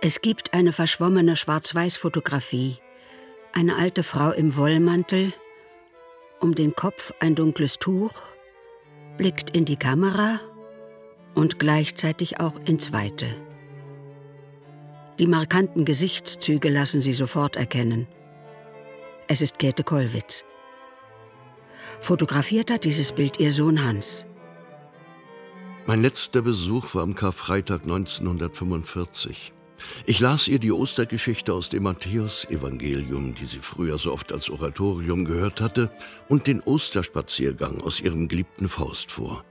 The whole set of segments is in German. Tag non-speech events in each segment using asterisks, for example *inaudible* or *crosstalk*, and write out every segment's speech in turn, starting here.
Es gibt eine verschwommene Schwarz-Weiß-Fotografie. Eine alte Frau im Wollmantel, um den Kopf ein dunkles Tuch, blickt in die Kamera und gleichzeitig auch ins Weite. Die markanten Gesichtszüge lassen sie sofort erkennen. Es ist Käthe Kollwitz. Fotografiert hat dieses Bild ihr Sohn Hans. Mein letzter Besuch war am Karfreitag 1945. Ich las ihr die Ostergeschichte aus dem Matthäusevangelium, die sie früher so oft als Oratorium gehört hatte, und den Osterspaziergang aus ihrem geliebten Faust vor.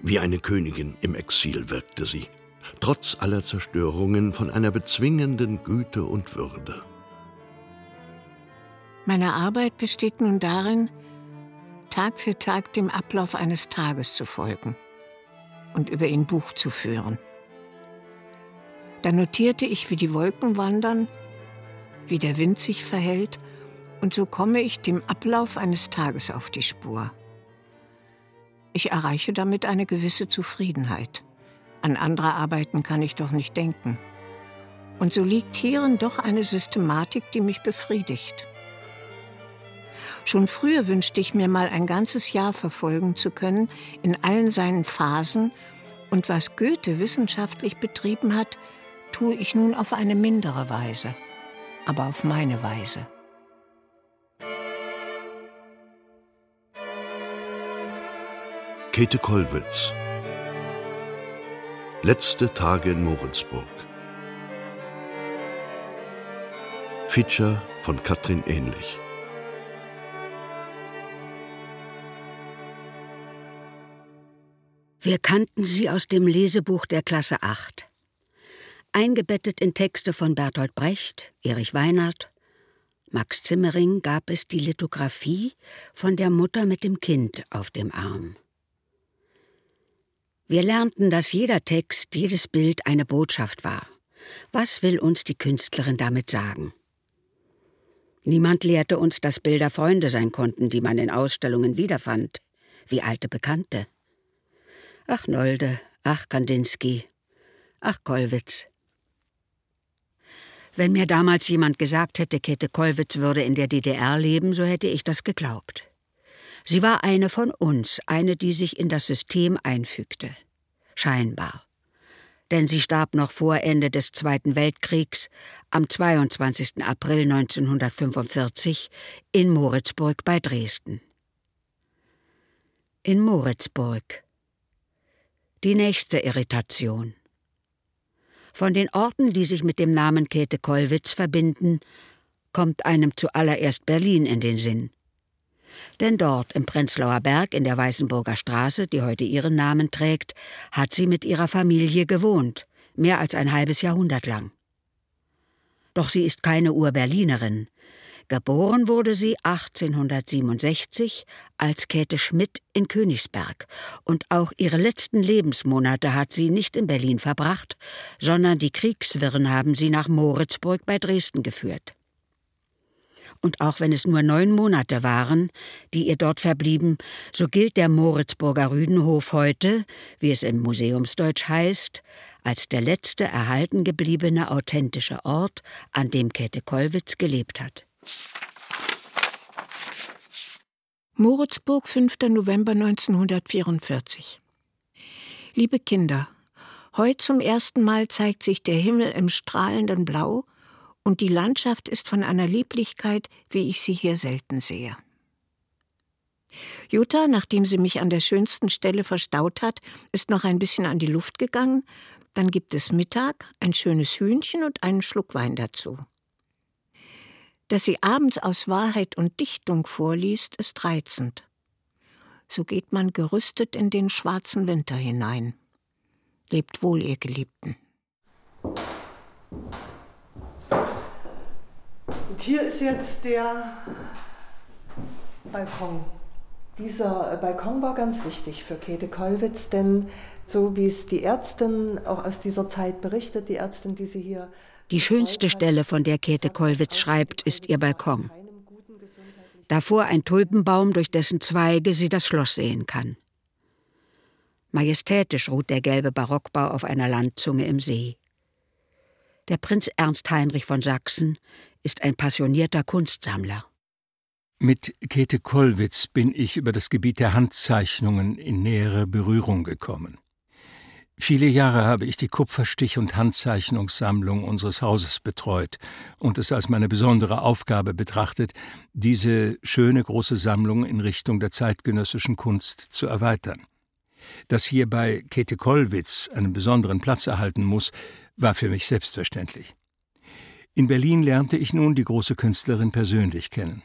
Wie eine Königin im Exil wirkte sie, trotz aller Zerstörungen von einer bezwingenden Güte und Würde. Meine Arbeit besteht nun darin, Tag für Tag dem Ablauf eines Tages zu folgen und über ihn Buch zu führen. Da notierte ich, wie die Wolken wandern, wie der Wind sich verhält, und so komme ich dem Ablauf eines Tages auf die Spur. Ich erreiche damit eine gewisse Zufriedenheit. An andere Arbeiten kann ich doch nicht denken. Und so liegt hierin doch eine Systematik, die mich befriedigt. Schon früher wünschte ich mir mal ein ganzes Jahr verfolgen zu können, in allen seinen Phasen, und was Goethe wissenschaftlich betrieben hat, tue ich nun auf eine mindere Weise, aber auf meine Weise. Käthe Kollwitz. Letzte Tage in Moritzburg. Feature von Katrin Ähnlich. Wir kannten sie aus dem Lesebuch der Klasse 8 eingebettet in Texte von Bertolt Brecht, Erich Weinert, Max Zimmering gab es die Lithografie von der Mutter mit dem Kind auf dem Arm. Wir lernten, dass jeder Text, jedes Bild eine Botschaft war. Was will uns die Künstlerin damit sagen? Niemand lehrte uns, dass Bilder Freunde sein konnten, die man in Ausstellungen wiederfand, wie alte Bekannte. Ach Nolde, ach Kandinsky, ach Kollwitz. Wenn mir damals jemand gesagt hätte, Käthe Kollwitz würde in der DDR leben, so hätte ich das geglaubt. Sie war eine von uns, eine, die sich in das System einfügte. Scheinbar. Denn sie starb noch vor Ende des Zweiten Weltkriegs am 22. April 1945 in Moritzburg bei Dresden. In Moritzburg. Die nächste Irritation. Von den Orten, die sich mit dem Namen Käthe Kollwitz verbinden, kommt einem zuallererst Berlin in den Sinn. Denn dort im Prenzlauer Berg in der Weißenburger Straße, die heute ihren Namen trägt, hat sie mit ihrer Familie gewohnt, mehr als ein halbes Jahrhundert lang. Doch sie ist keine Urberlinerin, Geboren wurde sie 1867 als Käthe Schmidt in Königsberg und auch ihre letzten Lebensmonate hat sie nicht in Berlin verbracht, sondern die Kriegswirren haben sie nach Moritzburg bei Dresden geführt. Und auch wenn es nur neun Monate waren, die ihr dort verblieben, so gilt der Moritzburger Rüdenhof heute, wie es im Museumsdeutsch heißt, als der letzte erhalten gebliebene authentische Ort, an dem Käthe Kollwitz gelebt hat. Moritzburg, 5. November 1944. Liebe Kinder, heute zum ersten Mal zeigt sich der Himmel im strahlenden Blau und die Landschaft ist von einer Lieblichkeit, wie ich sie hier selten sehe. Jutta, nachdem sie mich an der schönsten Stelle verstaut hat, ist noch ein bisschen an die Luft gegangen. Dann gibt es Mittag, ein schönes Hühnchen und einen Schluck Wein dazu. Dass sie abends aus Wahrheit und Dichtung vorliest, ist reizend. So geht man gerüstet in den schwarzen Winter hinein. Lebt wohl, ihr Geliebten. Und hier ist jetzt der Balkon. Dieser Balkon war ganz wichtig für Käthe Kollwitz, denn so wie es die Ärztin auch aus dieser Zeit berichtet, die Ärztin, die sie hier die schönste Stelle, von der Käthe Kollwitz schreibt, ist ihr Balkon. Davor ein Tulpenbaum, durch dessen Zweige sie das Schloss sehen kann. Majestätisch ruht der gelbe Barockbau auf einer Landzunge im See. Der Prinz Ernst Heinrich von Sachsen ist ein passionierter Kunstsammler. Mit Käthe Kollwitz bin ich über das Gebiet der Handzeichnungen in nähere Berührung gekommen. Viele Jahre habe ich die Kupferstich- und Handzeichnungssammlung unseres Hauses betreut und es als meine besondere Aufgabe betrachtet, diese schöne große Sammlung in Richtung der zeitgenössischen Kunst zu erweitern. Dass hierbei Käthe Kollwitz einen besonderen Platz erhalten muss, war für mich selbstverständlich. In Berlin lernte ich nun die große Künstlerin persönlich kennen.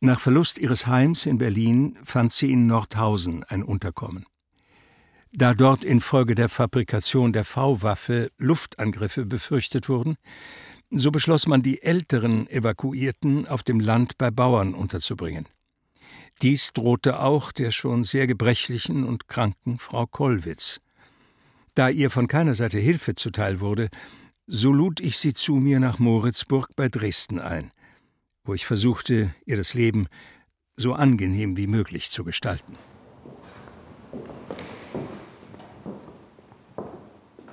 Nach Verlust ihres Heims in Berlin fand sie in Nordhausen ein Unterkommen. Da dort infolge der Fabrikation der V-Waffe Luftangriffe befürchtet wurden, so beschloss man, die älteren Evakuierten auf dem Land bei Bauern unterzubringen. Dies drohte auch der schon sehr gebrechlichen und kranken Frau Kollwitz. Da ihr von keiner Seite Hilfe zuteil wurde, so lud ich sie zu mir nach Moritzburg bei Dresden ein, wo ich versuchte, ihr das Leben so angenehm wie möglich zu gestalten.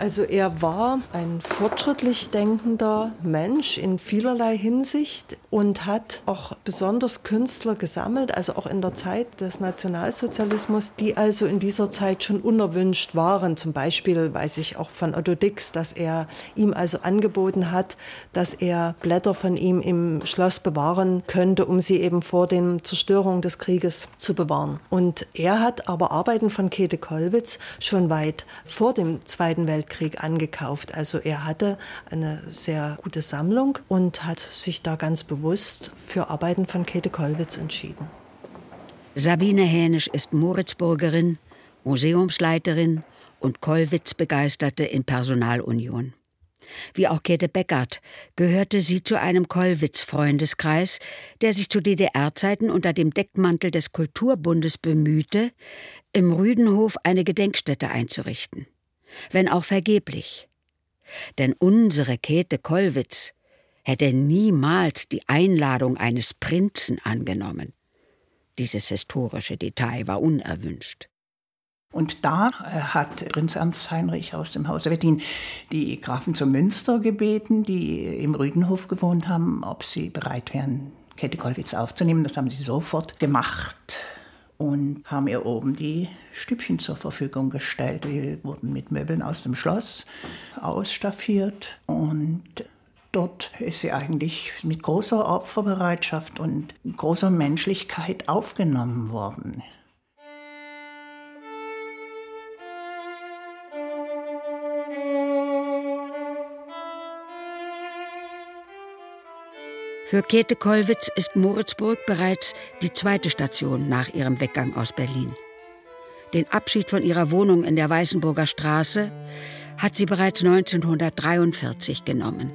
Also er war ein fortschrittlich denkender Mensch in vielerlei Hinsicht und hat auch besonders Künstler gesammelt, also auch in der Zeit des Nationalsozialismus, die also in dieser Zeit schon unerwünscht waren. Zum Beispiel weiß ich auch von Otto Dix, dass er ihm also angeboten hat, dass er Blätter von ihm im Schloss bewahren könnte, um sie eben vor den Zerstörungen des Krieges zu bewahren. Und er hat aber Arbeiten von Käthe Kollwitz schon weit vor dem Zweiten Weltkrieg Weltkrieg angekauft. Also er hatte eine sehr gute Sammlung und hat sich da ganz bewusst für Arbeiten von Käthe Kollwitz entschieden. Sabine Hänisch ist Moritzburgerin, Museumsleiterin und Kollwitz-Begeisterte in Personalunion. Wie auch Käthe Beckert gehörte sie zu einem Kollwitz-Freundeskreis, der sich zu DDR-Zeiten unter dem Deckmantel des Kulturbundes bemühte, im Rüdenhof eine Gedenkstätte einzurichten wenn auch vergeblich. Denn unsere Käthe Kollwitz hätte niemals die Einladung eines Prinzen angenommen. Dieses historische Detail war unerwünscht. Und da äh, hat Prinz Ernst Heinrich aus dem Hause Wettin die Grafen zu Münster gebeten, die im Rüdenhof gewohnt haben, ob sie bereit wären, Käthe Kollwitz aufzunehmen. Das haben sie sofort gemacht und haben ihr oben die Stübchen zur Verfügung gestellt. Die wurden mit Möbeln aus dem Schloss ausstaffiert und dort ist sie eigentlich mit großer Opferbereitschaft und großer Menschlichkeit aufgenommen worden. Für Käthe Kollwitz ist Moritzburg bereits die zweite Station nach ihrem Weggang aus Berlin. Den Abschied von ihrer Wohnung in der Weißenburger Straße hat sie bereits 1943 genommen.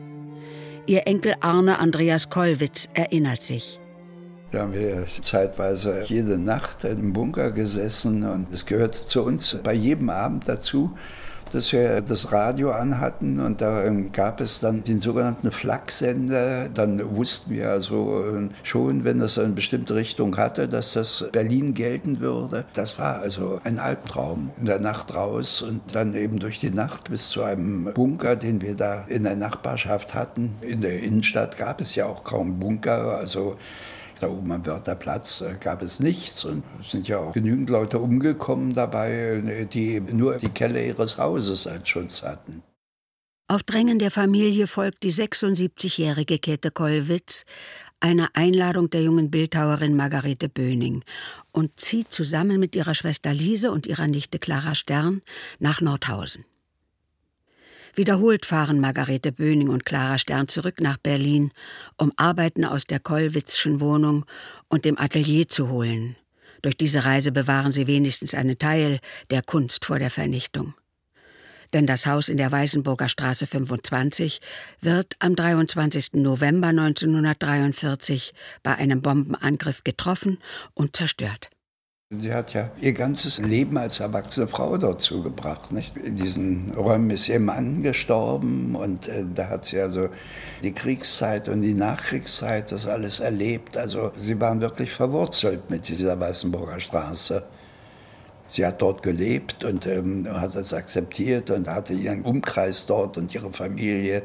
Ihr Enkel Arne Andreas Kollwitz erinnert sich. Da haben wir zeitweise jede Nacht im Bunker gesessen und es gehört zu uns bei jedem Abend dazu, dass wir das Radio anhatten und da ähm, gab es dann den sogenannten Flaksender. Dann wussten wir also ähm, schon, wenn das eine bestimmte Richtung hatte, dass das Berlin gelten würde. Das war also ein Albtraum. In der Nacht raus und dann eben durch die Nacht bis zu einem Bunker, den wir da in der Nachbarschaft hatten. In der Innenstadt gab es ja auch kaum Bunker, also da oben am Wörterplatz äh, gab es nichts und es sind ja auch genügend Leute umgekommen dabei, die nur die Kelle ihres Hauses als Schutz hatten. Auf Drängen der Familie folgt die 76-jährige Käthe Kollwitz einer Einladung der jungen Bildhauerin Margarete Böning und zieht zusammen mit ihrer Schwester Lise und ihrer Nichte Clara Stern nach Nordhausen. Wiederholt fahren Margarete Böning und Clara Stern zurück nach Berlin, um Arbeiten aus der Kollwitzschen Wohnung und dem Atelier zu holen. Durch diese Reise bewahren sie wenigstens einen Teil der Kunst vor der Vernichtung. Denn das Haus in der Weißenburger Straße 25 wird am 23. November 1943 bei einem Bombenangriff getroffen und zerstört. Sie hat ja ihr ganzes Leben als erwachsene Frau dort zugebracht. Nicht? In diesen Räumen ist ihr Mann gestorben und äh, da hat sie also die Kriegszeit und die Nachkriegszeit das alles erlebt. Also sie waren wirklich verwurzelt mit dieser Weißenburger Straße. Sie hat dort gelebt und ähm, hat das akzeptiert und hatte ihren Umkreis dort und ihre Familie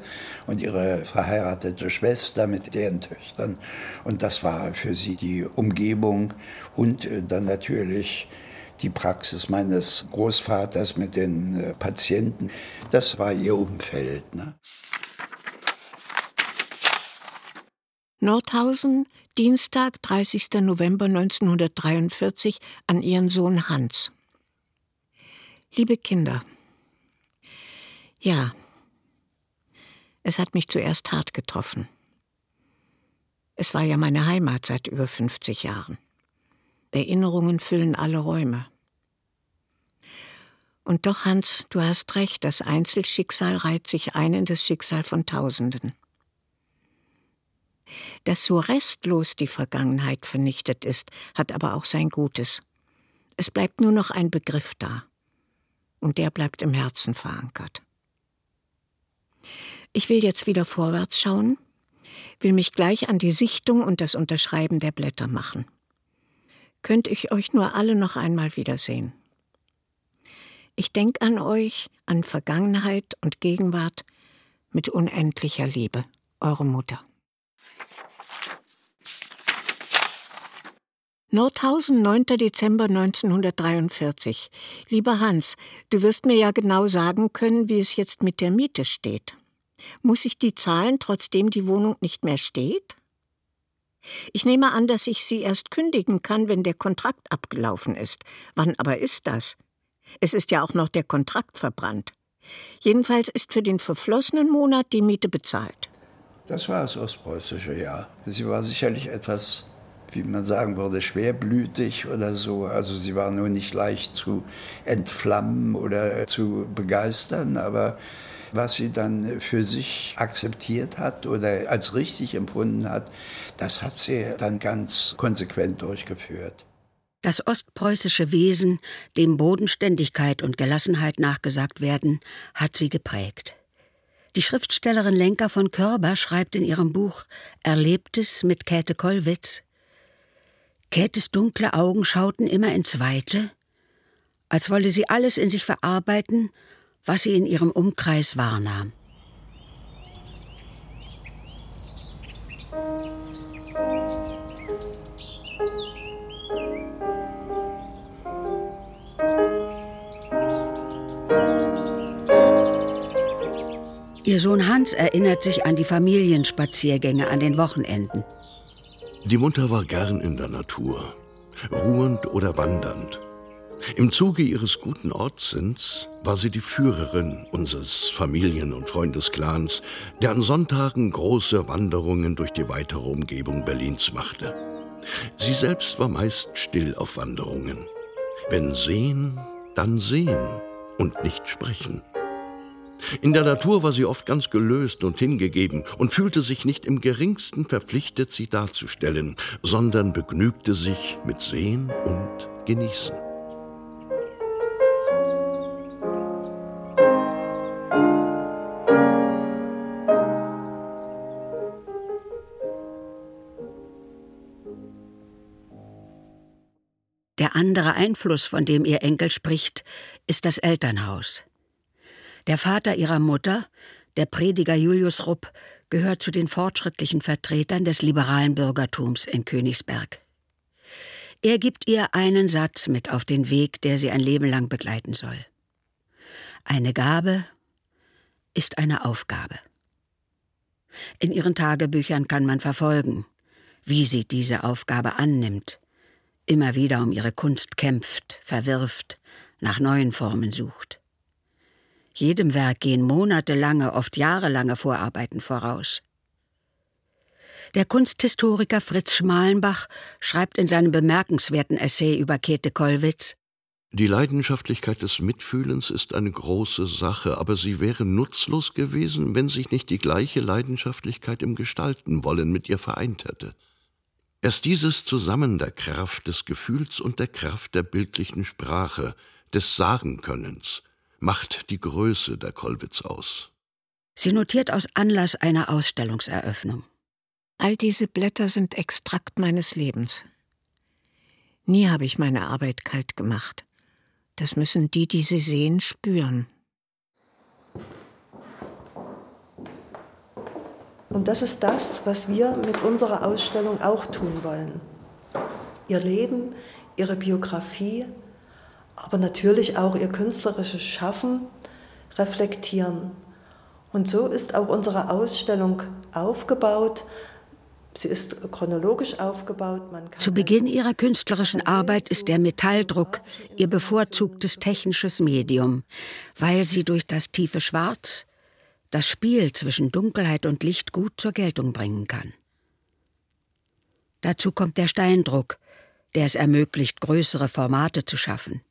und ihre verheiratete Schwester mit deren Töchtern. Und das war für sie die Umgebung und äh, dann natürlich die Praxis meines Großvaters mit den äh, Patienten. Das war ihr Umfeld. Ne? Nordhausen, Dienstag, 30. November 1943, an ihren Sohn Hans. Liebe Kinder, ja, es hat mich zuerst hart getroffen. Es war ja meine Heimat seit über 50 Jahren. Erinnerungen füllen alle Räume. Und doch, Hans, du hast recht, das Einzelschicksal reiht sich ein in das Schicksal von Tausenden dass so restlos die Vergangenheit vernichtet ist, hat aber auch sein Gutes. Es bleibt nur noch ein Begriff da. Und der bleibt im Herzen verankert. Ich will jetzt wieder vorwärts schauen, will mich gleich an die Sichtung und das Unterschreiben der Blätter machen. Könnt ich euch nur alle noch einmal wiedersehen. Ich denke an euch, an Vergangenheit und Gegenwart mit unendlicher Liebe. Eure Mutter. Nordhausen, 9. Dezember 1943. Lieber Hans, du wirst mir ja genau sagen können, wie es jetzt mit der Miete steht. Muss ich die zahlen, trotzdem die Wohnung nicht mehr steht? Ich nehme an, dass ich sie erst kündigen kann, wenn der Kontrakt abgelaufen ist. Wann aber ist das? Es ist ja auch noch der Kontrakt verbrannt. Jedenfalls ist für den verflossenen Monat die Miete bezahlt. Das war das ostpreußische Jahr. Sie war sicherlich etwas wie man sagen würde, schwerblütig oder so. Also sie war nur nicht leicht zu entflammen oder zu begeistern, aber was sie dann für sich akzeptiert hat oder als richtig empfunden hat, das hat sie dann ganz konsequent durchgeführt. Das ostpreußische Wesen, dem Bodenständigkeit und Gelassenheit nachgesagt werden, hat sie geprägt. Die Schriftstellerin Lenker von Körber schreibt in ihrem Buch Erlebtes mit Käthe Kollwitz Käthes dunkle Augen schauten immer ins Weite, als wolle sie alles in sich verarbeiten, was sie in ihrem Umkreis wahrnahm. Ihr Sohn Hans erinnert sich an die Familienspaziergänge an den Wochenenden. Die Mutter war gern in der Natur, ruhend oder wandernd. Im Zuge ihres guten Ortssinns war sie die Führerin unseres Familien- und Freundesclans, der an Sonntagen große Wanderungen durch die weitere Umgebung Berlins machte. Sie selbst war meist still auf Wanderungen. Wenn sehen, dann sehen und nicht sprechen. In der Natur war sie oft ganz gelöst und hingegeben und fühlte sich nicht im geringsten verpflichtet, sie darzustellen, sondern begnügte sich mit Sehen und Genießen. Der andere Einfluss, von dem ihr Enkel spricht, ist das Elternhaus. Der Vater ihrer Mutter, der Prediger Julius Rupp, gehört zu den fortschrittlichen Vertretern des liberalen Bürgertums in Königsberg. Er gibt ihr einen Satz mit auf den Weg, der sie ein Leben lang begleiten soll. Eine Gabe ist eine Aufgabe. In ihren Tagebüchern kann man verfolgen, wie sie diese Aufgabe annimmt, immer wieder um ihre Kunst kämpft, verwirft, nach neuen Formen sucht. Jedem Werk gehen monatelange, oft jahrelange Vorarbeiten voraus. Der Kunsthistoriker Fritz Schmalenbach schreibt in seinem bemerkenswerten Essay über Käthe Kollwitz Die Leidenschaftlichkeit des Mitfühlens ist eine große Sache, aber sie wäre nutzlos gewesen, wenn sich nicht die gleiche Leidenschaftlichkeit im Gestalten wollen mit ihr vereint hätte. Erst dieses Zusammen der Kraft des Gefühls und der Kraft der bildlichen Sprache, des Sagenkönnens, macht die Größe der Kollwitz aus. Sie notiert aus Anlass einer Ausstellungseröffnung. All diese Blätter sind Extrakt meines Lebens. Nie habe ich meine Arbeit kalt gemacht Das müssen die, die sie sehen, spüren. Und das ist das, was wir mit unserer Ausstellung auch tun wollen. Ihr Leben, ihre Biografie, aber natürlich auch ihr künstlerisches Schaffen reflektieren. Und so ist auch unsere Ausstellung aufgebaut. Sie ist chronologisch aufgebaut. Zu Beginn ihrer künstlerischen Arbeit ist der Metalldruck ihr bevorzugtes technisches Medium, weil sie durch das tiefe Schwarz das Spiel zwischen Dunkelheit und Licht gut zur Geltung bringen kann. Dazu kommt der Steindruck, der es ermöglicht, größere Formate zu schaffen.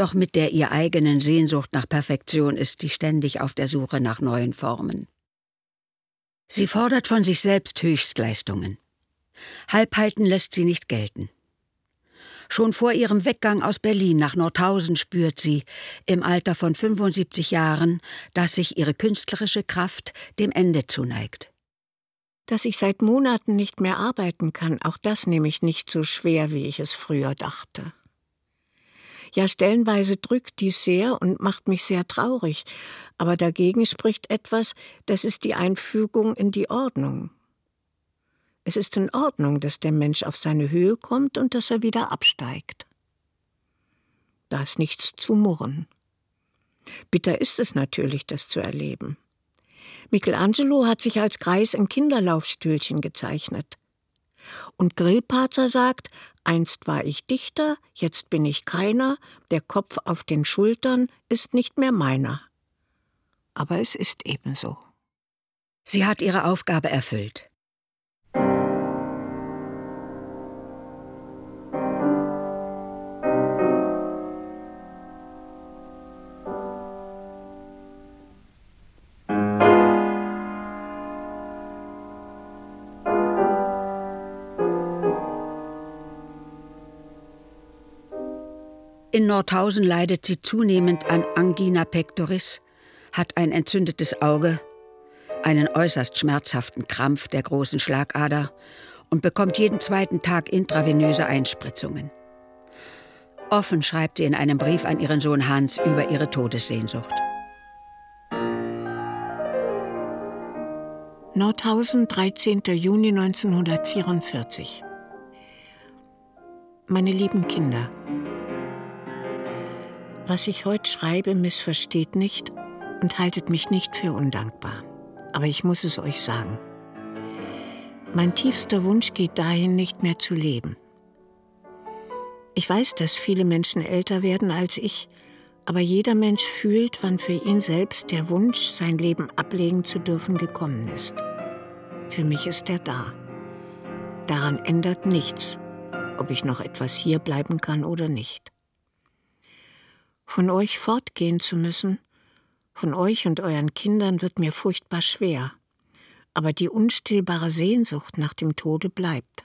Doch mit der ihr eigenen Sehnsucht nach Perfektion ist sie ständig auf der Suche nach neuen Formen. Sie fordert von sich selbst Höchstleistungen. Halbhalten lässt sie nicht gelten. Schon vor ihrem Weggang aus Berlin nach Nordhausen spürt sie, im Alter von 75 Jahren, dass sich ihre künstlerische Kraft dem Ende zuneigt. Dass ich seit Monaten nicht mehr arbeiten kann, auch das nehme ich nicht so schwer, wie ich es früher dachte. Ja, stellenweise drückt dies sehr und macht mich sehr traurig, aber dagegen spricht etwas, das ist die Einfügung in die Ordnung. Es ist in Ordnung, dass der Mensch auf seine Höhe kommt und dass er wieder absteigt. Da ist nichts zu murren. Bitter ist es natürlich, das zu erleben. Michelangelo hat sich als Greis im Kinderlaufstühlchen gezeichnet. Und Grillparzer sagt, einst war ich Dichter, jetzt bin ich keiner, der Kopf auf den Schultern ist nicht mehr meiner. Aber es ist ebenso. Sie hat ihre Aufgabe erfüllt. In Nordhausen leidet sie zunehmend an Angina pectoris, hat ein entzündetes Auge, einen äußerst schmerzhaften Krampf der großen Schlagader und bekommt jeden zweiten Tag intravenöse Einspritzungen. Offen schreibt sie in einem Brief an ihren Sohn Hans über ihre Todessehnsucht. Nordhausen, 13. Juni 1944. Meine lieben Kinder, was ich heute schreibe, missversteht nicht und haltet mich nicht für undankbar. Aber ich muss es euch sagen. Mein tiefster Wunsch geht dahin, nicht mehr zu leben. Ich weiß, dass viele Menschen älter werden als ich, aber jeder Mensch fühlt, wann für ihn selbst der Wunsch, sein Leben ablegen zu dürfen, gekommen ist. Für mich ist er da. Daran ändert nichts, ob ich noch etwas hier bleiben kann oder nicht von euch fortgehen zu müssen, von euch und euren Kindern wird mir furchtbar schwer, aber die unstillbare Sehnsucht nach dem Tode bleibt.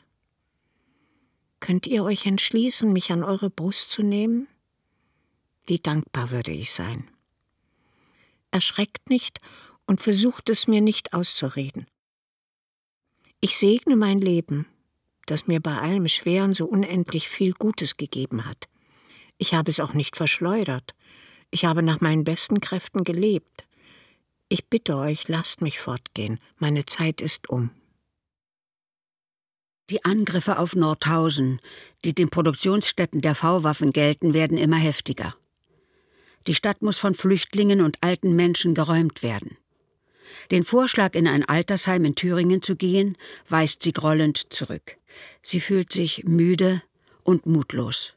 Könnt ihr euch entschließen, mich an eure Brust zu nehmen? Wie dankbar würde ich sein. Erschreckt nicht und versucht es mir nicht auszureden. Ich segne mein Leben, das mir bei allem Schweren so unendlich viel Gutes gegeben hat. Ich habe es auch nicht verschleudert. Ich habe nach meinen besten Kräften gelebt. Ich bitte euch, lasst mich fortgehen. Meine Zeit ist um. Die Angriffe auf Nordhausen, die den Produktionsstätten der V-Waffen gelten, werden immer heftiger. Die Stadt muss von Flüchtlingen und alten Menschen geräumt werden. Den Vorschlag, in ein Altersheim in Thüringen zu gehen, weist sie grollend zurück. Sie fühlt sich müde und mutlos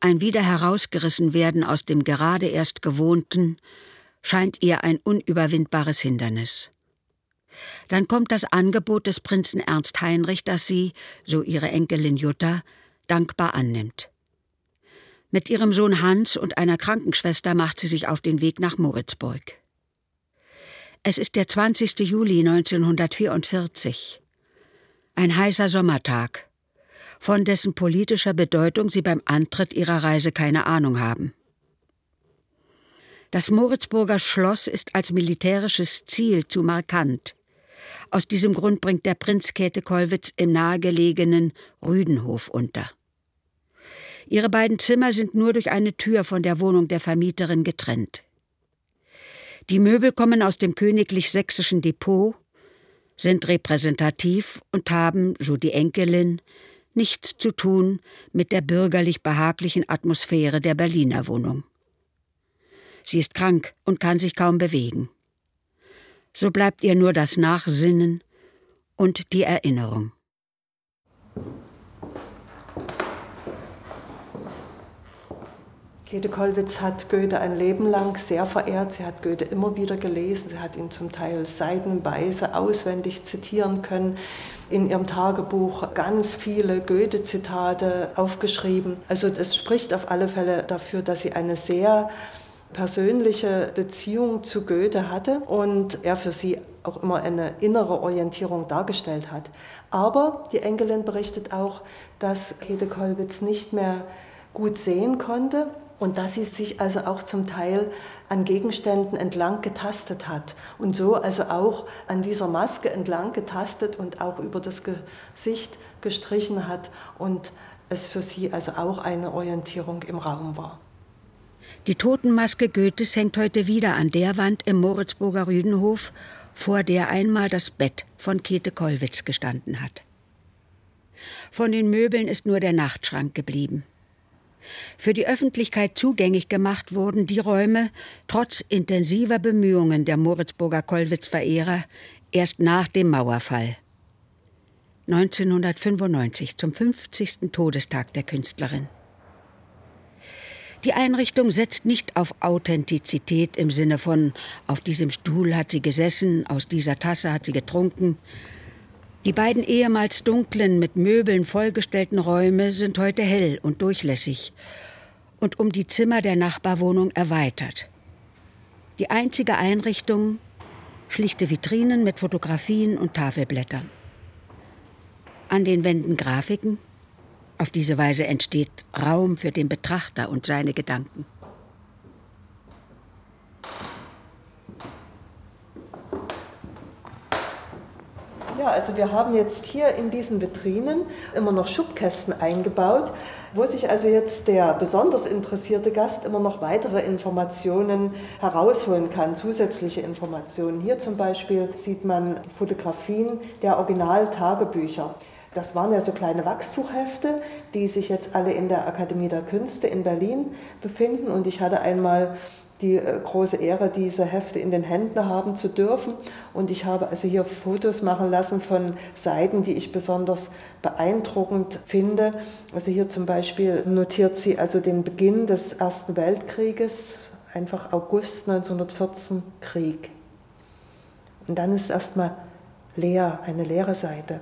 ein wieder herausgerissen werden aus dem gerade erst Gewohnten, scheint ihr ein unüberwindbares Hindernis. Dann kommt das Angebot des Prinzen Ernst Heinrich, das sie, so ihre Enkelin Jutta, dankbar annimmt. Mit ihrem Sohn Hans und einer Krankenschwester macht sie sich auf den Weg nach Moritzburg. Es ist der 20. Juli 1944. Ein heißer Sommertag von dessen politischer Bedeutung sie beim Antritt ihrer Reise keine Ahnung haben. Das Moritzburger Schloss ist als militärisches Ziel zu markant. Aus diesem Grund bringt der Prinz Käthe Kollwitz im nahegelegenen Rüdenhof unter. Ihre beiden Zimmer sind nur durch eine Tür von der Wohnung der Vermieterin getrennt. Die Möbel kommen aus dem königlich sächsischen Depot, sind repräsentativ und haben, so die Enkelin, nichts zu tun mit der bürgerlich behaglichen Atmosphäre der Berliner Wohnung. Sie ist krank und kann sich kaum bewegen. So bleibt ihr nur das Nachsinnen und die Erinnerung. Käthe Kollwitz hat Goethe ein Leben lang sehr verehrt. Sie hat Goethe immer wieder gelesen. Sie hat ihn zum Teil seitenweise auswendig zitieren können. In ihrem Tagebuch ganz viele Goethe-Zitate aufgeschrieben. Also das spricht auf alle Fälle dafür, dass sie eine sehr persönliche Beziehung zu Goethe hatte und er für sie auch immer eine innere Orientierung dargestellt hat. Aber die Enkelin berichtet auch, dass Käthe Kollwitz nicht mehr gut sehen konnte und dass sie sich also auch zum Teil an Gegenständen entlang getastet hat und so also auch an dieser Maske entlang getastet und auch über das Gesicht gestrichen hat und es für sie also auch eine Orientierung im Raum war. Die Totenmaske Goethes hängt heute wieder an der Wand im Moritzburger Rüdenhof, vor der einmal das Bett von Käthe Kollwitz gestanden hat. Von den Möbeln ist nur der Nachtschrank geblieben. Für die Öffentlichkeit zugänglich gemacht wurden die Räume, trotz intensiver Bemühungen der Moritzburger Kollwitz-Verehrer, erst nach dem Mauerfall. 1995 zum 50. Todestag der Künstlerin. Die Einrichtung setzt nicht auf Authentizität im Sinne von auf diesem Stuhl hat sie gesessen, aus dieser Tasse hat sie getrunken, die beiden ehemals dunklen, mit Möbeln vollgestellten Räume sind heute hell und durchlässig und um die Zimmer der Nachbarwohnung erweitert. Die einzige Einrichtung schlichte Vitrinen mit Fotografien und Tafelblättern. An den Wänden Grafiken. Auf diese Weise entsteht Raum für den Betrachter und seine Gedanken. Ja, also wir haben jetzt hier in diesen Vitrinen immer noch Schubkästen eingebaut, wo sich also jetzt der besonders interessierte Gast immer noch weitere Informationen herausholen kann, zusätzliche Informationen. Hier zum Beispiel sieht man Fotografien der Originaltagebücher. Das waren ja so kleine Wachstuchhefte, die sich jetzt alle in der Akademie der Künste in Berlin befinden. Und ich hatte einmal die äh, große Ehre, diese Hefte in den Händen haben zu dürfen. Und ich habe also hier Fotos machen lassen von Seiten, die ich besonders beeindruckend finde. Also hier zum Beispiel notiert sie also den Beginn des Ersten Weltkrieges, einfach August 1914 Krieg. Und dann ist erstmal leer, eine leere Seite.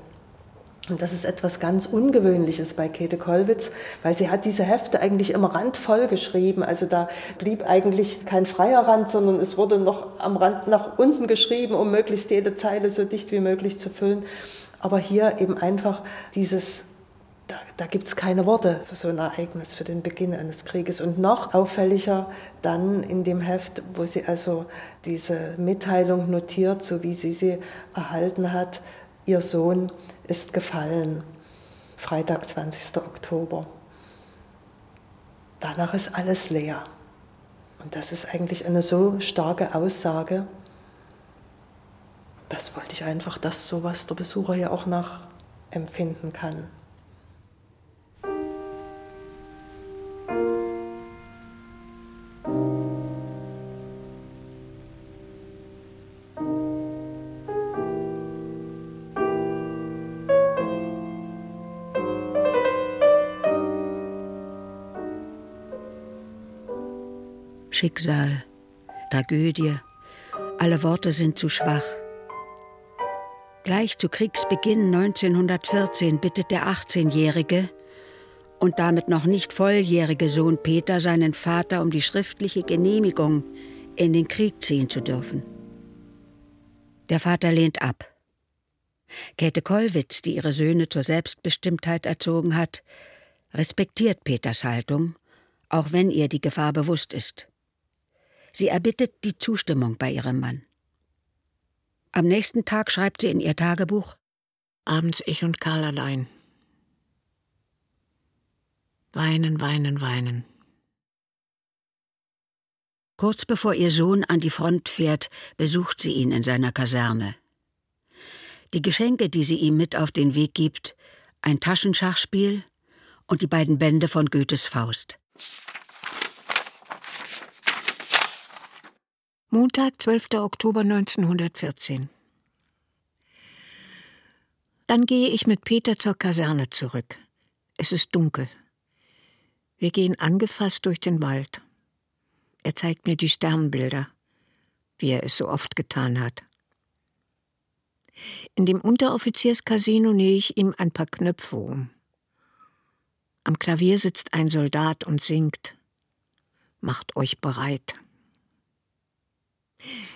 Und das ist etwas ganz Ungewöhnliches bei Käthe Kollwitz, weil sie hat diese Hefte eigentlich immer randvoll geschrieben. Also da blieb eigentlich kein freier Rand, sondern es wurde noch am Rand nach unten geschrieben, um möglichst jede Zeile so dicht wie möglich zu füllen. Aber hier eben einfach dieses, da, da gibt es keine Worte für so ein Ereignis, für den Beginn eines Krieges. Und noch auffälliger dann in dem Heft, wo sie also diese Mitteilung notiert, so wie sie sie erhalten hat, ihr Sohn ist gefallen. Freitag, 20. Oktober. Danach ist alles leer. Und das ist eigentlich eine so starke Aussage. Das wollte ich einfach, dass sowas der Besucher ja auch nachempfinden kann. Schicksal, Tragödie, alle Worte sind zu schwach. Gleich zu Kriegsbeginn 1914 bittet der 18-Jährige und damit noch nicht volljährige Sohn Peter seinen Vater um die schriftliche Genehmigung, in den Krieg ziehen zu dürfen. Der Vater lehnt ab. Käthe Kollwitz, die ihre Söhne zur Selbstbestimmtheit erzogen hat, respektiert Peters Haltung, auch wenn ihr die Gefahr bewusst ist. Sie erbittet die Zustimmung bei ihrem Mann. Am nächsten Tag schreibt sie in ihr Tagebuch Abends ich und Karl allein. Weinen, weinen, weinen. Kurz bevor ihr Sohn an die Front fährt, besucht sie ihn in seiner Kaserne. Die Geschenke, die sie ihm mit auf den Weg gibt, ein Taschenschachspiel und die beiden Bände von Goethes Faust. Montag, 12. Oktober 1914. Dann gehe ich mit Peter zur Kaserne zurück. Es ist dunkel. Wir gehen angefasst durch den Wald. Er zeigt mir die Sternbilder, wie er es so oft getan hat. In dem Unteroffizierscasino nähe ich ihm ein paar Knöpfe um. Am Klavier sitzt ein Soldat und singt. Macht euch bereit.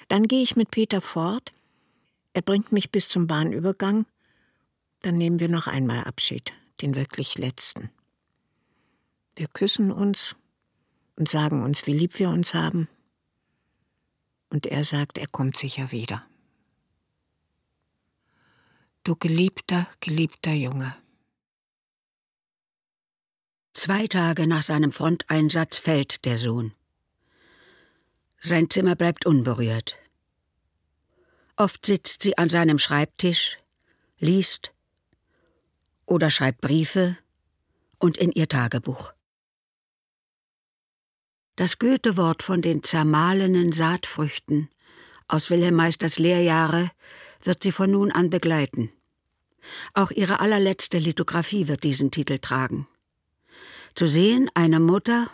Dann gehe ich mit Peter fort. Er bringt mich bis zum Bahnübergang. Dann nehmen wir noch einmal Abschied, den wirklich letzten. Wir küssen uns und sagen uns, wie lieb wir uns haben. Und er sagt, er kommt sicher wieder. Du geliebter, geliebter Junge. Zwei Tage nach seinem Fronteinsatz fällt der Sohn. Sein Zimmer bleibt unberührt. Oft sitzt sie an seinem Schreibtisch, liest oder schreibt Briefe und in ihr Tagebuch. Das Goethe-Wort von den zermahlenen Saatfrüchten aus Wilhelm Meisters Lehrjahre wird sie von nun an begleiten. Auch ihre allerletzte Lithografie wird diesen Titel tragen. Zu sehen eine Mutter,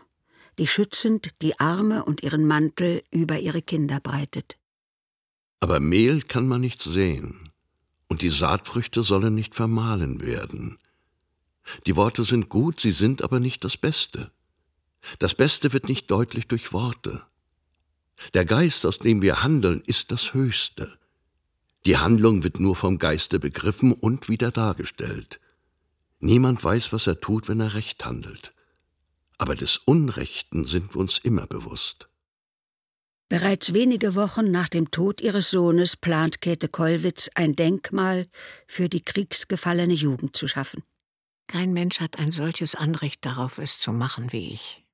die schützend die Arme und ihren Mantel über ihre Kinder breitet. Aber Mehl kann man nicht sehen, und die Saatfrüchte sollen nicht vermahlen werden. Die Worte sind gut, sie sind aber nicht das Beste. Das Beste wird nicht deutlich durch Worte. Der Geist, aus dem wir handeln, ist das Höchste. Die Handlung wird nur vom Geiste begriffen und wieder dargestellt. Niemand weiß, was er tut, wenn er recht handelt. Aber des Unrechten sind wir uns immer bewusst. Bereits wenige Wochen nach dem Tod ihres Sohnes plant Käthe Kollwitz ein Denkmal für die kriegsgefallene Jugend zu schaffen. Kein Mensch hat ein solches Anrecht darauf, es zu machen wie ich.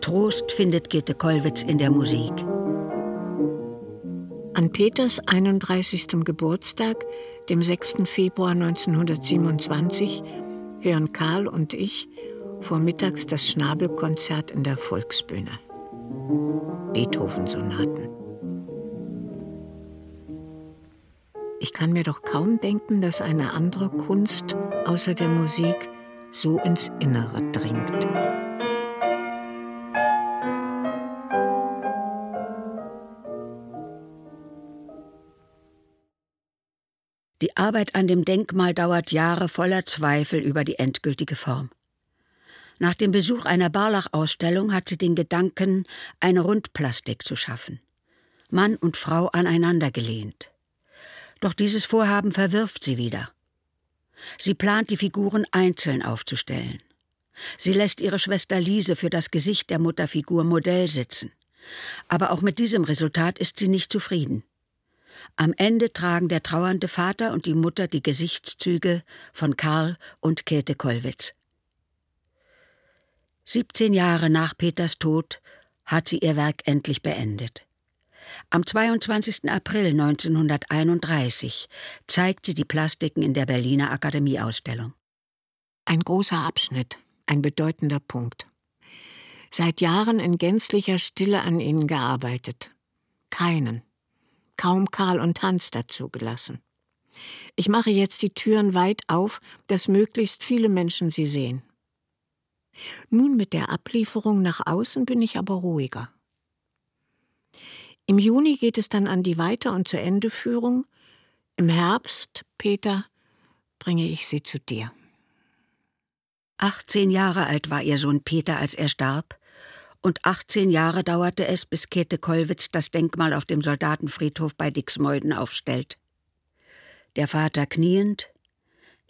Trost findet Gitte Kollwitz in der Musik. An Peters 31. Geburtstag, dem 6. Februar 1927, hören Karl und ich vormittags das Schnabelkonzert in der Volksbühne. Beethoven-Sonaten. Ich kann mir doch kaum denken, dass eine andere Kunst außer der Musik so ins Innere dringt. Die Arbeit an dem Denkmal dauert Jahre voller Zweifel über die endgültige Form. Nach dem Besuch einer Barlach-Ausstellung hat sie den Gedanken, eine Rundplastik zu schaffen. Mann und Frau aneinandergelehnt. Doch dieses Vorhaben verwirft sie wieder. Sie plant, die Figuren einzeln aufzustellen. Sie lässt ihre Schwester Lise für das Gesicht der Mutterfigur Modell sitzen. Aber auch mit diesem Resultat ist sie nicht zufrieden. Am Ende tragen der trauernde Vater und die Mutter die Gesichtszüge von Karl und Käthe Kollwitz. 17 Jahre nach Peters Tod hat sie ihr Werk endlich beendet. Am 22. April 1931 zeigt sie die Plastiken in der Berliner Akademieausstellung. Ein großer Abschnitt, ein bedeutender Punkt. Seit Jahren in gänzlicher Stille an ihnen gearbeitet. Keinen, kaum Karl und Hans dazugelassen. Ich mache jetzt die Türen weit auf, dass möglichst viele Menschen sie sehen. Nun mit der Ablieferung nach außen bin ich aber ruhiger. Im Juni geht es dann an die Weiter- und zur Endeführung. Im Herbst, Peter, bringe ich sie zu dir. 18 Jahre alt war ihr Sohn Peter, als er starb, und 18 Jahre dauerte es, bis Käthe Kollwitz das Denkmal auf dem Soldatenfriedhof bei Dixmeuden aufstellt. Der Vater kniend,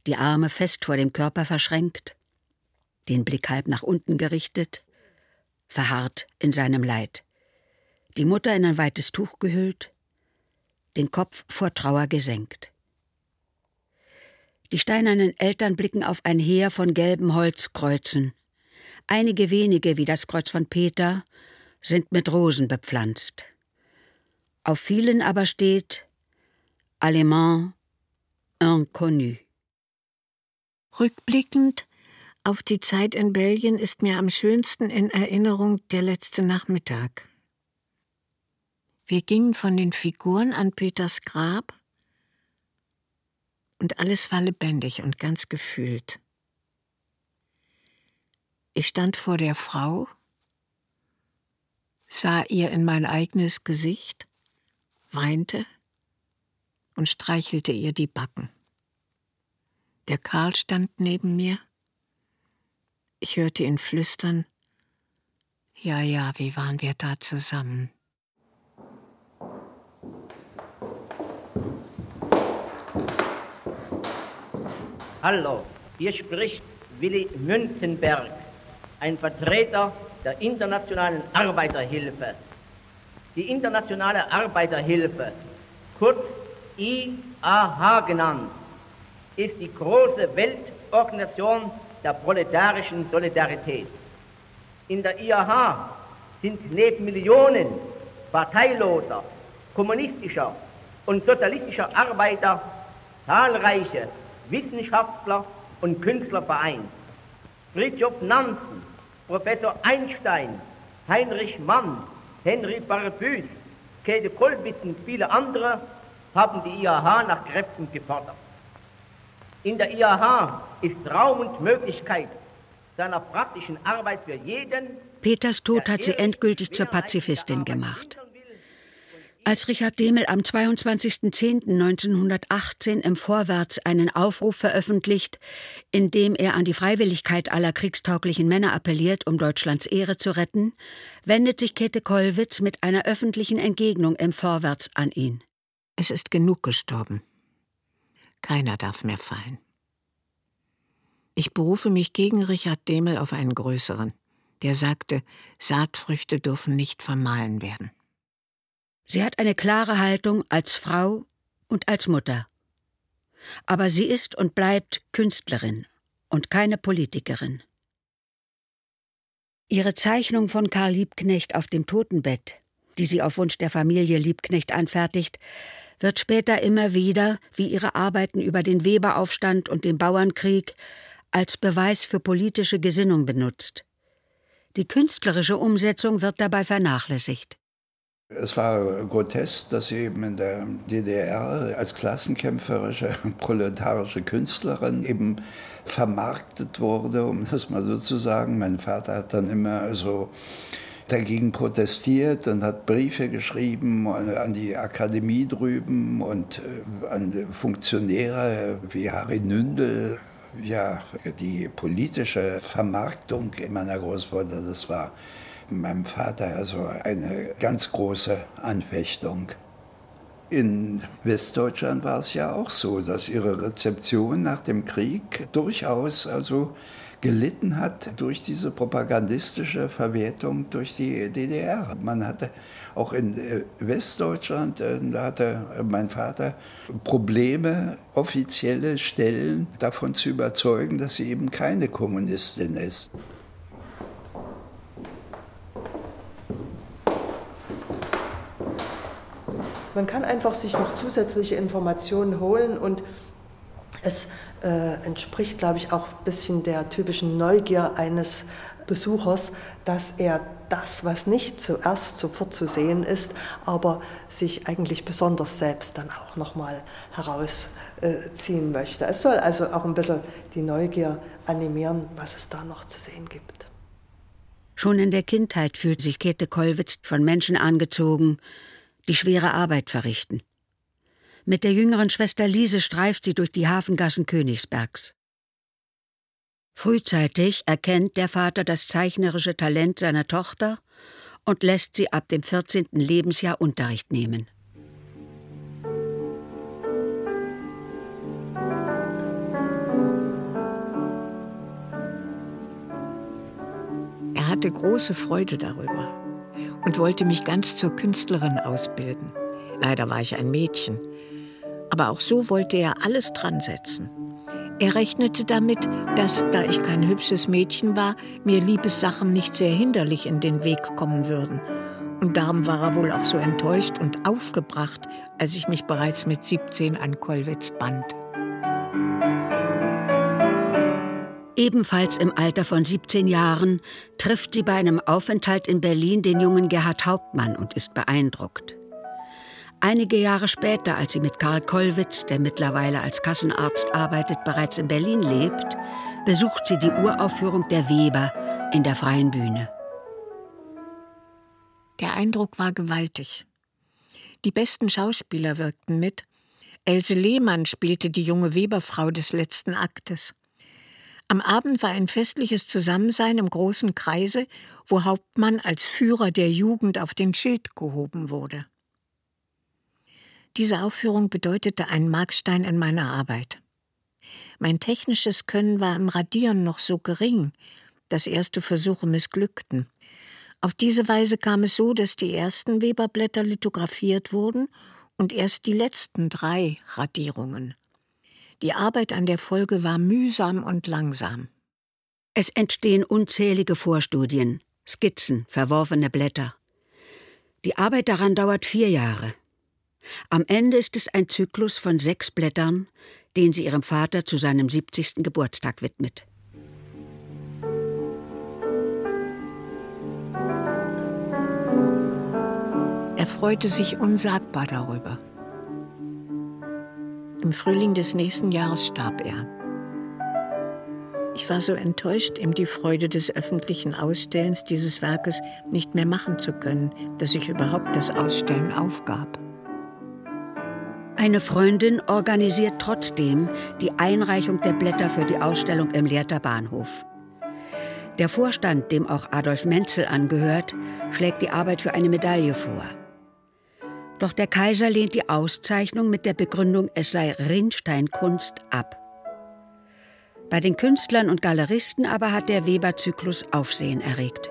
die Arme fest vor dem Körper verschränkt, den Blick halb nach unten gerichtet, verharrt in seinem Leid die Mutter in ein weites Tuch gehüllt, den Kopf vor Trauer gesenkt. Die steinernen Eltern blicken auf ein Heer von gelben Holzkreuzen. Einige wenige, wie das Kreuz von Peter, sind mit Rosen bepflanzt. Auf vielen aber steht Allemand inconnu. Rückblickend auf die Zeit in Belgien ist mir am schönsten in Erinnerung der letzte Nachmittag. Wir gingen von den Figuren an Peters Grab und alles war lebendig und ganz gefühlt. Ich stand vor der Frau, sah ihr in mein eigenes Gesicht, weinte und streichelte ihr die Backen. Der Karl stand neben mir. Ich hörte ihn flüstern. Ja, ja, wie waren wir da zusammen? Hallo, hier spricht Willi Münzenberg, ein Vertreter der internationalen Arbeiterhilfe. Die internationale Arbeiterhilfe, kurz IAH genannt, ist die große Weltorganisation der proletarischen Solidarität. In der IAH sind neben Millionen parteiloser, kommunistischer und sozialistischer Arbeiter zahlreiche Wissenschaftler und Künstler vereint. Fridtjof Nansen, Professor Einstein, Heinrich Mann, Henry Barbusse, Käthe Kollwitz und viele andere haben die IAH nach Kräften gefordert. In der IAH ist Raum und Möglichkeit seiner praktischen Arbeit für jeden. Peters Tod hat sie endgültig zur Pazifistin gemacht. Als Richard Demel am 22.10.1918 im Vorwärts einen Aufruf veröffentlicht, in dem er an die Freiwilligkeit aller kriegstauglichen Männer appelliert, um Deutschlands Ehre zu retten, wendet sich Käthe Kollwitz mit einer öffentlichen Entgegnung im Vorwärts an ihn. Es ist genug gestorben. Keiner darf mehr fallen. Ich berufe mich gegen Richard Demel auf einen größeren, der sagte, Saatfrüchte dürfen nicht vermahlen werden. Sie hat eine klare Haltung als Frau und als Mutter. Aber sie ist und bleibt Künstlerin und keine Politikerin. Ihre Zeichnung von Karl Liebknecht auf dem Totenbett, die sie auf Wunsch der Familie Liebknecht anfertigt, wird später immer wieder, wie ihre Arbeiten über den Weberaufstand und den Bauernkrieg, als Beweis für politische Gesinnung benutzt. Die künstlerische Umsetzung wird dabei vernachlässigt. Es war grotesk, dass sie eben in der DDR als klassenkämpferische, *laughs* proletarische Künstlerin eben vermarktet wurde, um das mal so zu sagen. Mein Vater hat dann immer so dagegen protestiert und hat Briefe geschrieben an die Akademie drüben und äh, an Funktionäre wie Harry Nündel. Ja, die politische Vermarktung meiner Großmutter, das war meinem Vater also eine ganz große Anfechtung. In Westdeutschland war es ja auch so, dass ihre Rezeption nach dem Krieg durchaus also gelitten hat durch diese propagandistische Verwertung durch die DDR. Man hatte auch in äh, Westdeutschland, äh, da hatte mein Vater Probleme, offizielle Stellen davon zu überzeugen, dass sie eben keine Kommunistin ist. Man kann einfach sich noch zusätzliche Informationen holen und es äh, entspricht, glaube ich, auch ein bisschen der typischen Neugier eines Besuchers, dass er das, was nicht zuerst sofort zu sehen ist, aber sich eigentlich besonders selbst dann auch nochmal herausziehen möchte. Es soll also auch ein bisschen die Neugier animieren, was es da noch zu sehen gibt. Schon in der Kindheit fühlt sich Käthe Kollwitz von Menschen angezogen, die schwere Arbeit verrichten. Mit der jüngeren Schwester Lise streift sie durch die Hafengassen Königsbergs. Frühzeitig erkennt der Vater das zeichnerische Talent seiner Tochter und lässt sie ab dem 14. Lebensjahr Unterricht nehmen. Er hatte große Freude darüber und wollte mich ganz zur Künstlerin ausbilden. Leider war ich ein Mädchen. Aber auch so wollte er alles dran setzen. Er rechnete damit, dass, da ich kein hübsches Mädchen war, mir Liebessachen nicht sehr hinderlich in den Weg kommen würden. Und darum war er wohl auch so enttäuscht und aufgebracht, als ich mich bereits mit 17 an Kollwitz band. Ebenfalls im Alter von 17 Jahren trifft sie bei einem Aufenthalt in Berlin den jungen Gerhard Hauptmann und ist beeindruckt. Einige Jahre später, als sie mit Karl Kollwitz, der mittlerweile als Kassenarzt arbeitet, bereits in Berlin lebt, besucht sie die Uraufführung der Weber in der Freien Bühne. Der Eindruck war gewaltig. Die besten Schauspieler wirkten mit. Else Lehmann spielte die junge Weberfrau des letzten Aktes. Am Abend war ein festliches Zusammensein im großen Kreise, wo Hauptmann als Führer der Jugend auf den Schild gehoben wurde. Diese Aufführung bedeutete einen Markstein in meiner Arbeit. Mein technisches Können war im Radieren noch so gering, dass erste Versuche missglückten. Auf diese Weise kam es so, dass die ersten Weberblätter lithografiert wurden und erst die letzten drei Radierungen. Die Arbeit an der Folge war mühsam und langsam. Es entstehen unzählige Vorstudien, Skizzen, verworfene Blätter. Die Arbeit daran dauert vier Jahre. Am Ende ist es ein Zyklus von sechs Blättern, den sie ihrem Vater zu seinem 70. Geburtstag widmet. Er freute sich unsagbar darüber. Im Frühling des nächsten Jahres starb er. Ich war so enttäuscht, ihm die Freude des öffentlichen Ausstellens dieses Werkes nicht mehr machen zu können, dass ich überhaupt das Ausstellen aufgab. Eine Freundin organisiert trotzdem die Einreichung der Blätter für die Ausstellung im Lehrter Bahnhof. Der Vorstand, dem auch Adolf Menzel angehört, schlägt die Arbeit für eine Medaille vor. Doch der Kaiser lehnt die Auszeichnung mit der Begründung, es sei Rinnsteinkunst ab. Bei den Künstlern und Galeristen aber hat der Weber-Zyklus Aufsehen erregt.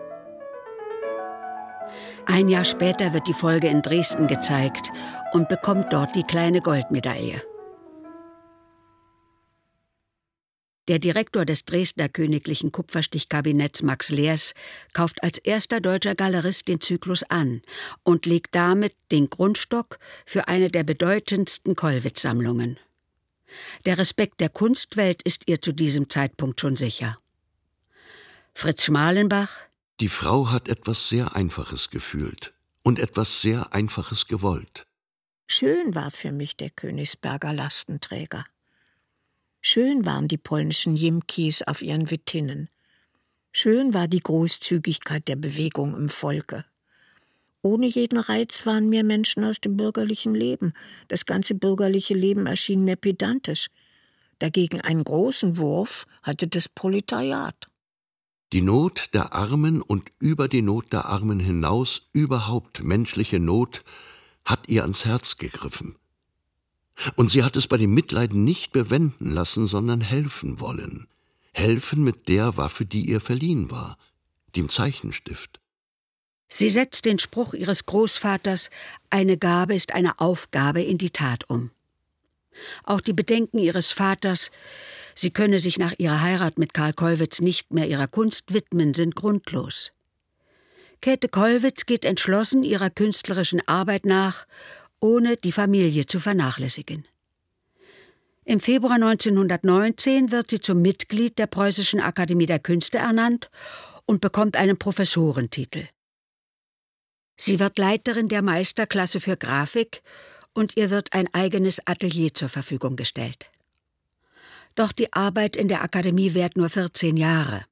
Ein Jahr später wird die Folge in Dresden gezeigt und bekommt dort die kleine Goldmedaille. Der Direktor des Dresdner Königlichen Kupferstichkabinetts Max Leers kauft als erster deutscher Galerist den Zyklus an und legt damit den Grundstock für eine der bedeutendsten Kollwitz-Sammlungen. Der Respekt der Kunstwelt ist ihr zu diesem Zeitpunkt schon sicher. Fritz Schmalenbach Die Frau hat etwas sehr Einfaches gefühlt und etwas sehr Einfaches gewollt. Schön war für mich der Königsberger Lastenträger. Schön waren die polnischen Jimkis auf ihren Wittinnen. Schön war die Großzügigkeit der Bewegung im Volke. Ohne jeden Reiz waren mir Menschen aus dem bürgerlichen Leben. Das ganze bürgerliche Leben erschien mir pedantisch. Dagegen einen großen Wurf hatte das Proletariat. Die Not der Armen und über die Not der Armen hinaus überhaupt menschliche Not hat ihr ans Herz gegriffen. Und sie hat es bei dem Mitleiden nicht bewenden lassen, sondern helfen wollen. Helfen mit der Waffe, die ihr verliehen war, dem Zeichenstift. Sie setzt den Spruch ihres Großvaters Eine Gabe ist eine Aufgabe in die Tat um. Auch die Bedenken ihres Vaters, sie könne sich nach ihrer Heirat mit Karl Kollwitz nicht mehr ihrer Kunst widmen, sind grundlos. Käthe Kollwitz geht entschlossen ihrer künstlerischen Arbeit nach, ohne die Familie zu vernachlässigen. Im Februar 1919 wird sie zum Mitglied der Preußischen Akademie der Künste ernannt und bekommt einen Professorentitel. Sie wird Leiterin der Meisterklasse für Grafik und ihr wird ein eigenes Atelier zur Verfügung gestellt. Doch die Arbeit in der Akademie währt nur 14 Jahre.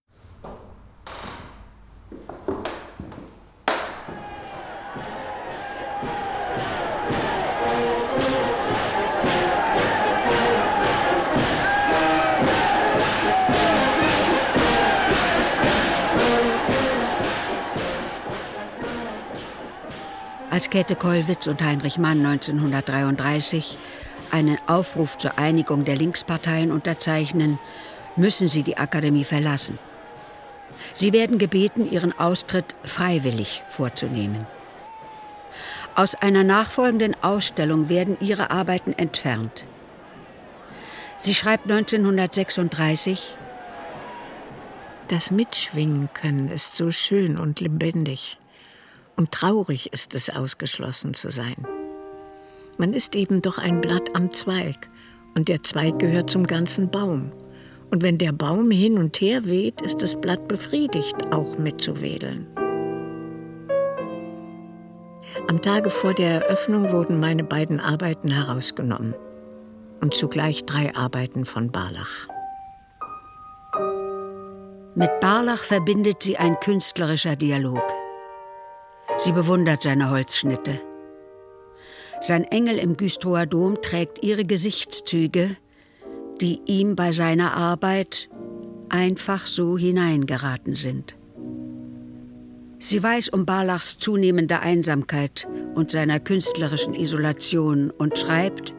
Als Käthe Kollwitz und Heinrich Mann 1933 einen Aufruf zur Einigung der Linksparteien unterzeichnen, müssen sie die Akademie verlassen. Sie werden gebeten, ihren Austritt freiwillig vorzunehmen. Aus einer nachfolgenden Ausstellung werden ihre Arbeiten entfernt. Sie schreibt 1936, Das Mitschwingen können ist so schön und lebendig. Und traurig ist es, ausgeschlossen zu sein. Man ist eben doch ein Blatt am Zweig und der Zweig gehört zum ganzen Baum. Und wenn der Baum hin und her weht, ist das Blatt befriedigt, auch mitzuwedeln. Am Tage vor der Eröffnung wurden meine beiden Arbeiten herausgenommen und zugleich drei Arbeiten von Barlach. Mit Barlach verbindet sie ein künstlerischer Dialog. Sie bewundert seine Holzschnitte. Sein Engel im Güstrower Dom trägt ihre Gesichtszüge, die ihm bei seiner Arbeit einfach so hineingeraten sind. Sie weiß um Barlachs zunehmende Einsamkeit und seiner künstlerischen Isolation und schreibt,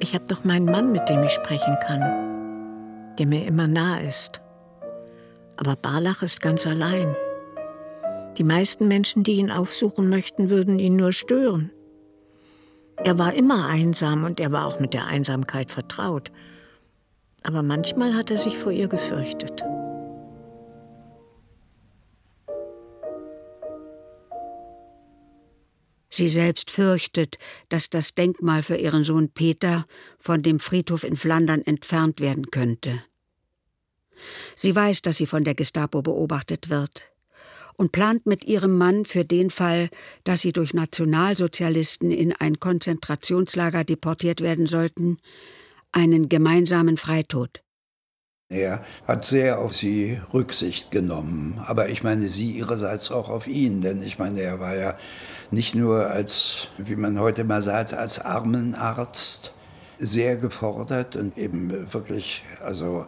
Ich habe doch meinen Mann, mit dem ich sprechen kann, der mir immer nah ist. Aber Barlach ist ganz allein. Die meisten Menschen, die ihn aufsuchen möchten, würden ihn nur stören. Er war immer einsam und er war auch mit der Einsamkeit vertraut. Aber manchmal hat er sich vor ihr gefürchtet. Sie selbst fürchtet, dass das Denkmal für ihren Sohn Peter von dem Friedhof in Flandern entfernt werden könnte. Sie weiß, dass sie von der Gestapo beobachtet wird und plant mit ihrem Mann für den Fall, dass sie durch Nationalsozialisten in ein Konzentrationslager deportiert werden sollten, einen gemeinsamen Freitod. Er hat sehr auf sie Rücksicht genommen, aber ich meine sie ihrerseits auch auf ihn, denn ich meine, er war ja nicht nur als, wie man heute mal sagt, als Armenarzt sehr gefordert und eben wirklich, also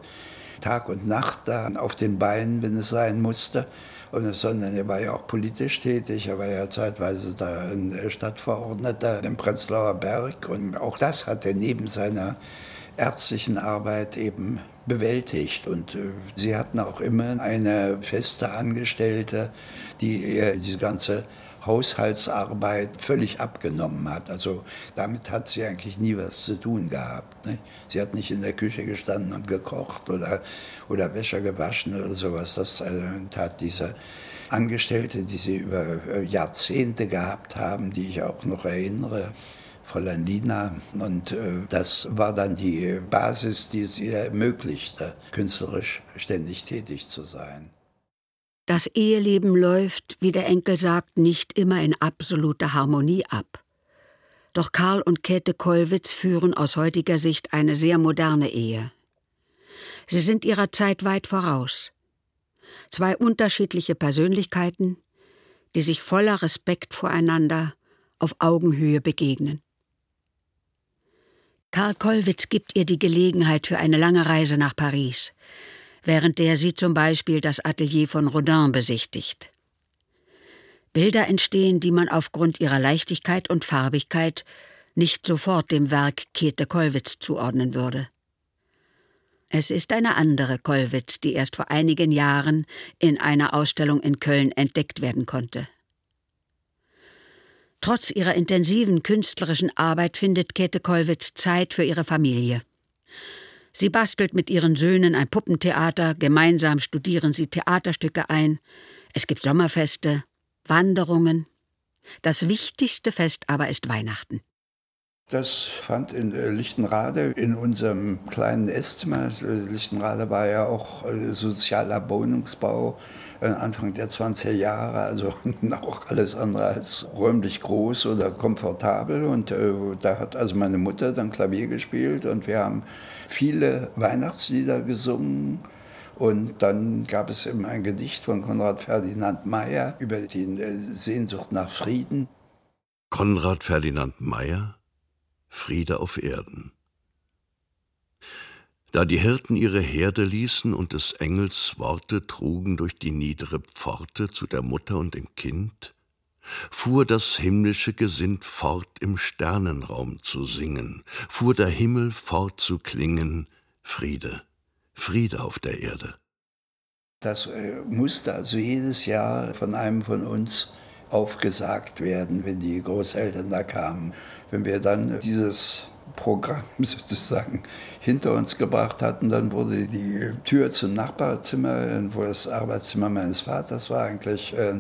Tag und Nacht da auf den Beinen, wenn es sein musste, sondern er war ja auch politisch tätig. Er war ja zeitweise da ein Stadtverordneter im Prenzlauer Berg. Und auch das hat er neben seiner ärztlichen Arbeit eben bewältigt. Und äh, sie hatten auch immer eine feste Angestellte, die ihr diese ganze Haushaltsarbeit völlig abgenommen hat. Also damit hat sie eigentlich nie was zu tun gehabt. Nicht? Sie hat nicht in der Küche gestanden und gekocht oder, oder Wäsche gewaschen oder sowas. Das äh, tat diese Angestellte, die sie über äh, Jahrzehnte gehabt haben, die ich auch noch erinnere. Fräulein Lina. Und äh, das war dann die Basis, die es ihr ermöglichte, künstlerisch ständig tätig zu sein. Das Eheleben läuft, wie der Enkel sagt, nicht immer in absoluter Harmonie ab. Doch Karl und Käthe Kollwitz führen aus heutiger Sicht eine sehr moderne Ehe. Sie sind ihrer Zeit weit voraus. Zwei unterschiedliche Persönlichkeiten, die sich voller Respekt voreinander auf Augenhöhe begegnen. Karl Kollwitz gibt ihr die Gelegenheit für eine lange Reise nach Paris während der sie zum Beispiel das Atelier von Rodin besichtigt. Bilder entstehen, die man aufgrund ihrer Leichtigkeit und Farbigkeit nicht sofort dem Werk Käthe Kollwitz zuordnen würde. Es ist eine andere Kollwitz, die erst vor einigen Jahren in einer Ausstellung in Köln entdeckt werden konnte. Trotz ihrer intensiven künstlerischen Arbeit findet Käthe Kollwitz Zeit für ihre Familie. Sie bastelt mit ihren Söhnen ein Puppentheater, gemeinsam studieren sie Theaterstücke ein, es gibt Sommerfeste, Wanderungen. Das wichtigste Fest aber ist Weihnachten. Das fand in äh, Lichtenrade in unserem kleinen Esszimmer. Äh, Lichtenrade war ja auch äh, sozialer Wohnungsbau Anfang der 20er Jahre, also *laughs* auch alles andere als räumlich groß oder komfortabel. Und da hat also meine Mutter dann Klavier gespielt und wir haben viele Weihnachtslieder gesungen. Und dann gab es eben ein Gedicht von Konrad Ferdinand Meyer über die äh, Sehnsucht nach Frieden. Konrad Ferdinand Meyer Friede auf Erden. Da die Hirten ihre Herde ließen und des Engels Worte trugen durch die niedere Pforte zu der Mutter und dem Kind, fuhr das himmlische Gesind fort im Sternenraum zu singen, fuhr der Himmel fort zu klingen, Friede, Friede auf der Erde. Das äh, musste also jedes Jahr von einem von uns aufgesagt werden, wenn die Großeltern da kamen. Wenn wir dann dieses Programm *laughs* sozusagen hinter uns gebracht hatten, dann wurde die Tür zum Nachbarzimmer, wo das Arbeitszimmer meines Vaters war, eigentlich äh,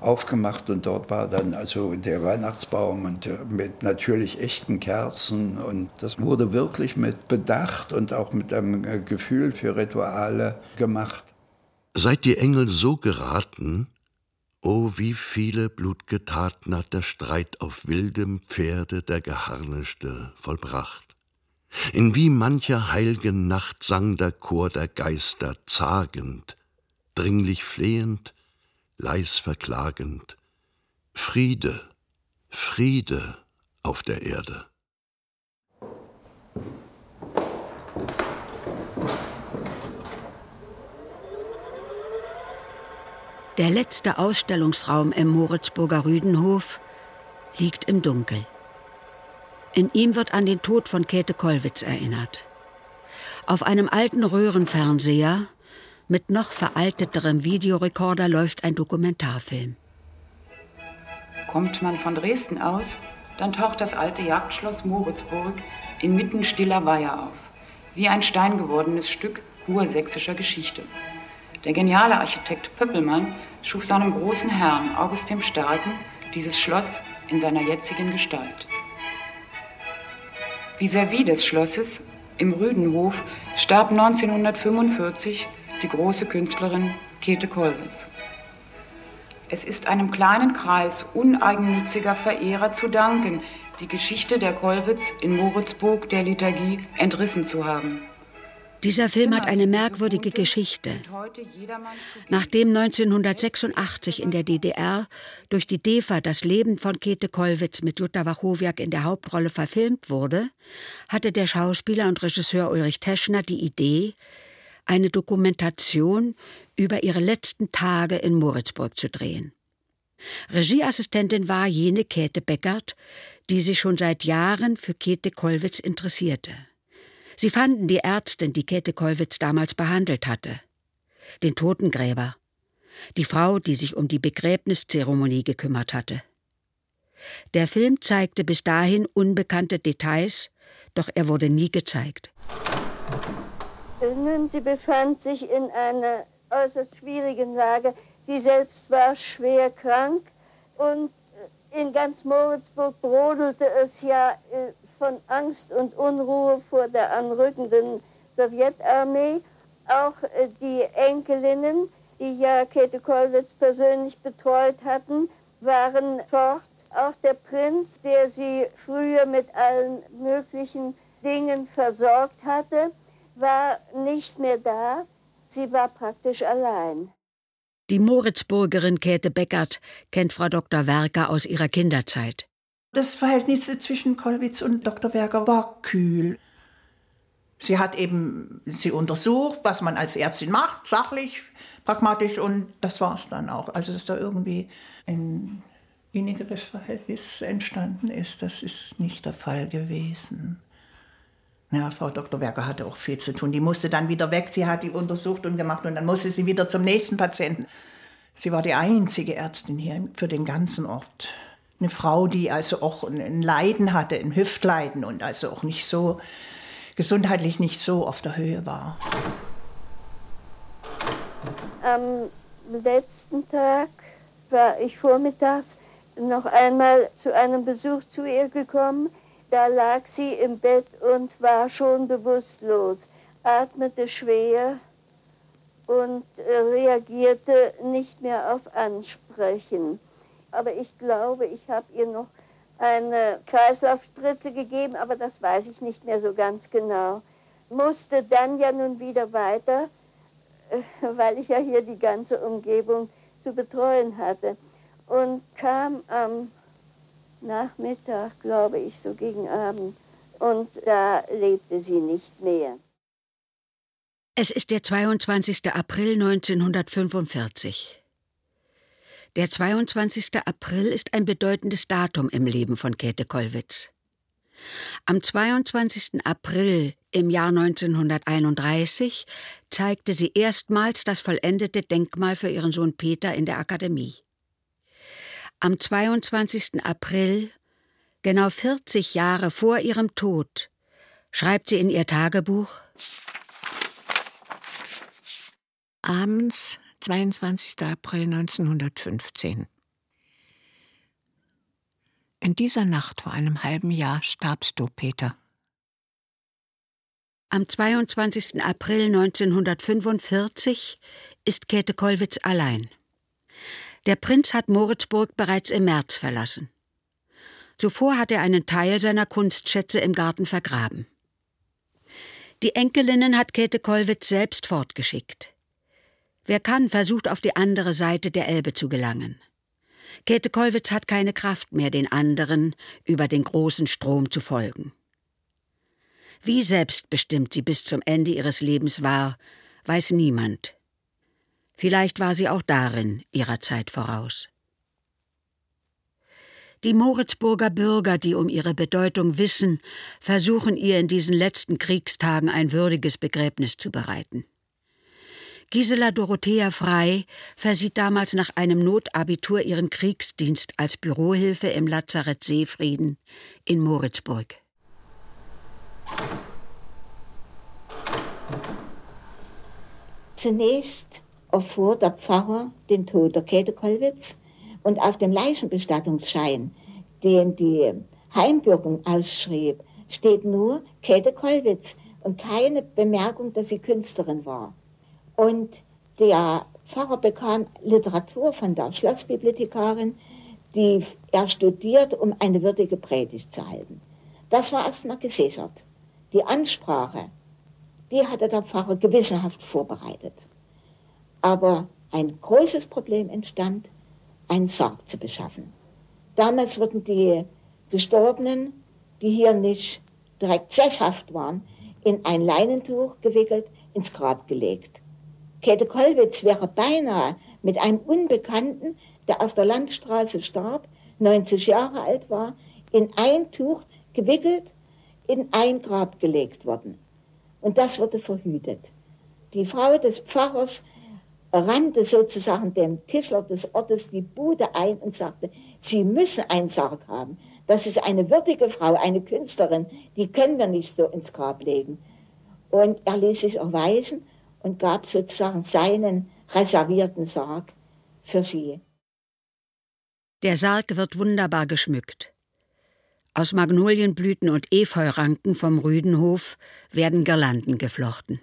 aufgemacht. Und dort war dann also der Weihnachtsbaum und äh, mit natürlich echten Kerzen. Und das wurde wirklich mit Bedacht und auch mit einem äh, Gefühl für Rituale gemacht. Seit die Engel so geraten, O wie viele blutge Taten hat der Streit auf wildem Pferde der Geharnischte vollbracht. In wie mancher heilgen Nacht sang der Chor der Geister zagend, dringlich flehend, leis verklagend, Friede, Friede auf der Erde. Der letzte Ausstellungsraum im Moritzburger Rüdenhof liegt im Dunkel. In ihm wird an den Tod von Käthe Kollwitz erinnert. Auf einem alten Röhrenfernseher mit noch veralteterem Videorekorder läuft ein Dokumentarfilm. Kommt man von Dresden aus, dann taucht das alte Jagdschloss Moritzburg inmitten stiller Weiher auf, wie ein steingewordenes Stück kursächsischer Geschichte. Der geniale Architekt Pöppelmann schuf seinem großen Herrn August dem Starken dieses Schloss in seiner jetzigen Gestalt. Vis-à-vis des Schlosses im Rüdenhof starb 1945 die große Künstlerin Käthe Kollwitz. Es ist einem kleinen Kreis uneigennütziger Verehrer zu danken, die Geschichte der Kollwitz in Moritzburg der Liturgie entrissen zu haben. Dieser Film hat eine merkwürdige Geschichte. Nachdem 1986 in der DDR durch die DEFA das Leben von Käthe Kollwitz mit Jutta Wachowiak in der Hauptrolle verfilmt wurde, hatte der Schauspieler und Regisseur Ulrich Teschner die Idee, eine Dokumentation über ihre letzten Tage in Moritzburg zu drehen. Regieassistentin war jene Käthe Beckert, die sich schon seit Jahren für Käthe Kollwitz interessierte. Sie fanden die Ärztin, die Käthe Kollwitz damals behandelt hatte. Den Totengräber. Die Frau, die sich um die Begräbniszeremonie gekümmert hatte. Der Film zeigte bis dahin unbekannte Details, doch er wurde nie gezeigt. Sie befand sich in einer äußerst schwierigen Lage. Sie selbst war schwer krank und in ganz Moritzburg brodelte es ja äh, von Angst und Unruhe vor der anrückenden Sowjetarmee. Auch äh, die Enkelinnen, die ja Käthe Kollwitz persönlich betreut hatten, waren fort. Auch der Prinz, der sie früher mit allen möglichen Dingen versorgt hatte, war nicht mehr da. Sie war praktisch allein. Die Moritzburgerin Käthe Beckert kennt Frau Dr. Werker aus ihrer Kinderzeit. Das Verhältnis zwischen Kollwitz und Dr. Werker war kühl. Sie hat eben sie untersucht, was man als Ärztin macht, sachlich, pragmatisch und das war es dann auch. Also dass da irgendwie ein innigeres Verhältnis entstanden ist, das ist nicht der Fall gewesen. Ja, Frau Dr. Werker hatte auch viel zu tun. Die musste dann wieder weg. Sie hat die untersucht und gemacht und dann musste sie wieder zum nächsten Patienten. Sie war die einzige Ärztin hier für den ganzen Ort. Eine Frau, die also auch ein Leiden hatte, ein Hüftleiden und also auch nicht so gesundheitlich nicht so auf der Höhe war. Am letzten Tag war ich vormittags noch einmal zu einem Besuch zu ihr gekommen. Da lag sie im Bett und war schon bewusstlos, atmete schwer und reagierte nicht mehr auf Ansprechen aber ich glaube, ich habe ihr noch eine Kreislaufspritze gegeben, aber das weiß ich nicht mehr so ganz genau. Musste dann ja nun wieder weiter, äh, weil ich ja hier die ganze Umgebung zu betreuen hatte. Und kam am Nachmittag, glaube ich, so gegen Abend. Und da lebte sie nicht mehr. Es ist der 22. April 1945. Der 22. April ist ein bedeutendes Datum im Leben von Käthe Kollwitz. Am 22. April im Jahr 1931 zeigte sie erstmals das vollendete Denkmal für ihren Sohn Peter in der Akademie. Am 22. April, genau 40 Jahre vor ihrem Tod, schreibt sie in ihr Tagebuch Abends, 22. April 1915. In dieser Nacht vor einem halben Jahr starbst du, Peter. Am 22. April 1945 ist Käthe Kollwitz allein. Der Prinz hat Moritzburg bereits im März verlassen. Zuvor hat er einen Teil seiner Kunstschätze im Garten vergraben. Die Enkelinnen hat Käthe Kollwitz selbst fortgeschickt. Wer kann, versucht auf die andere Seite der Elbe zu gelangen. Käthe Kollwitz hat keine Kraft mehr, den anderen über den großen Strom zu folgen. Wie selbstbestimmt sie bis zum Ende ihres Lebens war, weiß niemand. Vielleicht war sie auch darin ihrer Zeit voraus. Die Moritzburger Bürger, die um ihre Bedeutung wissen, versuchen ihr in diesen letzten Kriegstagen ein würdiges Begräbnis zu bereiten. Gisela Dorothea Frei versieht damals nach einem Notabitur ihren Kriegsdienst als Bürohilfe im Lazarett Seefrieden in Moritzburg. Zunächst erfuhr der Pfarrer den Tod der Käthe Kollwitz und auf dem Leichenbestattungsschein, den die Heimbürgerung ausschrieb, steht nur Käthe Kollwitz und keine Bemerkung, dass sie Künstlerin war. Und der Pfarrer bekam Literatur von der Schlossbibliothekarin, die er studiert, um eine würdige Predigt zu halten. Das war erstmal gesichert. Die Ansprache, die hatte der Pfarrer gewissenhaft vorbereitet. Aber ein großes Problem entstand, einen Sarg zu beschaffen. Damals wurden die Gestorbenen, die hier nicht direkt sesshaft waren, in ein Leinentuch gewickelt, ins Grab gelegt. Käthe Kollwitz wäre beinahe mit einem Unbekannten, der auf der Landstraße starb, 90 Jahre alt war, in ein Tuch gewickelt, in ein Grab gelegt worden. Und das wurde verhütet. Die Frau des Pfarrers rannte sozusagen dem Tischler des Ortes die Bude ein und sagte, Sie müssen einen Sarg haben. Das ist eine würdige Frau, eine Künstlerin, die können wir nicht so ins Grab legen. Und er ließ sich erweichen und gab sozusagen seinen reservierten Sarg für sie. Der Sarg wird wunderbar geschmückt. Aus Magnolienblüten und Efeuranken vom Rüdenhof werden Girlanden geflochten.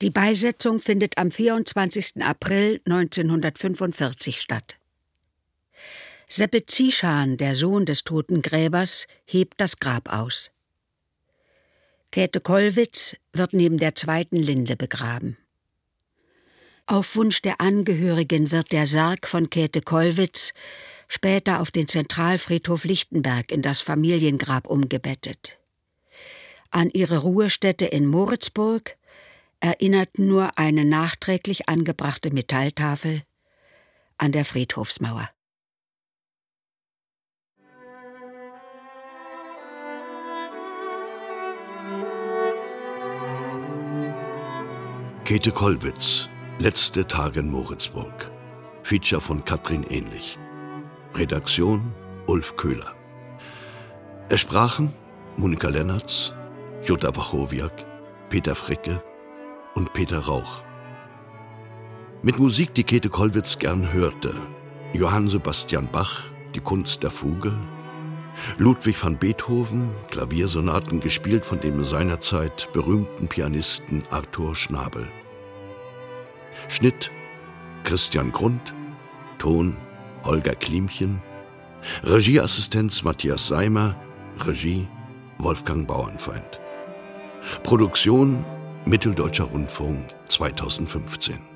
Die Beisetzung findet am 24. April 1945 statt. Seppe Zieschan, der Sohn des toten Gräbers, hebt das Grab aus. Käthe Kollwitz wird neben der zweiten Linde begraben. Auf Wunsch der Angehörigen wird der Sarg von Käthe Kollwitz später auf den Zentralfriedhof Lichtenberg in das Familiengrab umgebettet. An ihre Ruhestätte in Moritzburg erinnert nur eine nachträglich angebrachte Metalltafel an der Friedhofsmauer. Käthe Kollwitz, Letzte Tage in Moritzburg. Feature von Katrin Ähnlich. Redaktion Ulf Köhler. Es sprachen Monika Lennertz, Jutta Wachowiak, Peter Fricke und Peter Rauch. Mit Musik, die Käthe Kollwitz gern hörte. Johann Sebastian Bach, Die Kunst der Fuge, Ludwig van Beethoven, Klaviersonaten gespielt von dem seinerzeit berühmten Pianisten Arthur Schnabel. Schnitt Christian Grund, Ton Holger Klimchen, Regieassistenz Matthias Seimer, Regie Wolfgang Bauernfeind. Produktion Mitteldeutscher Rundfunk 2015.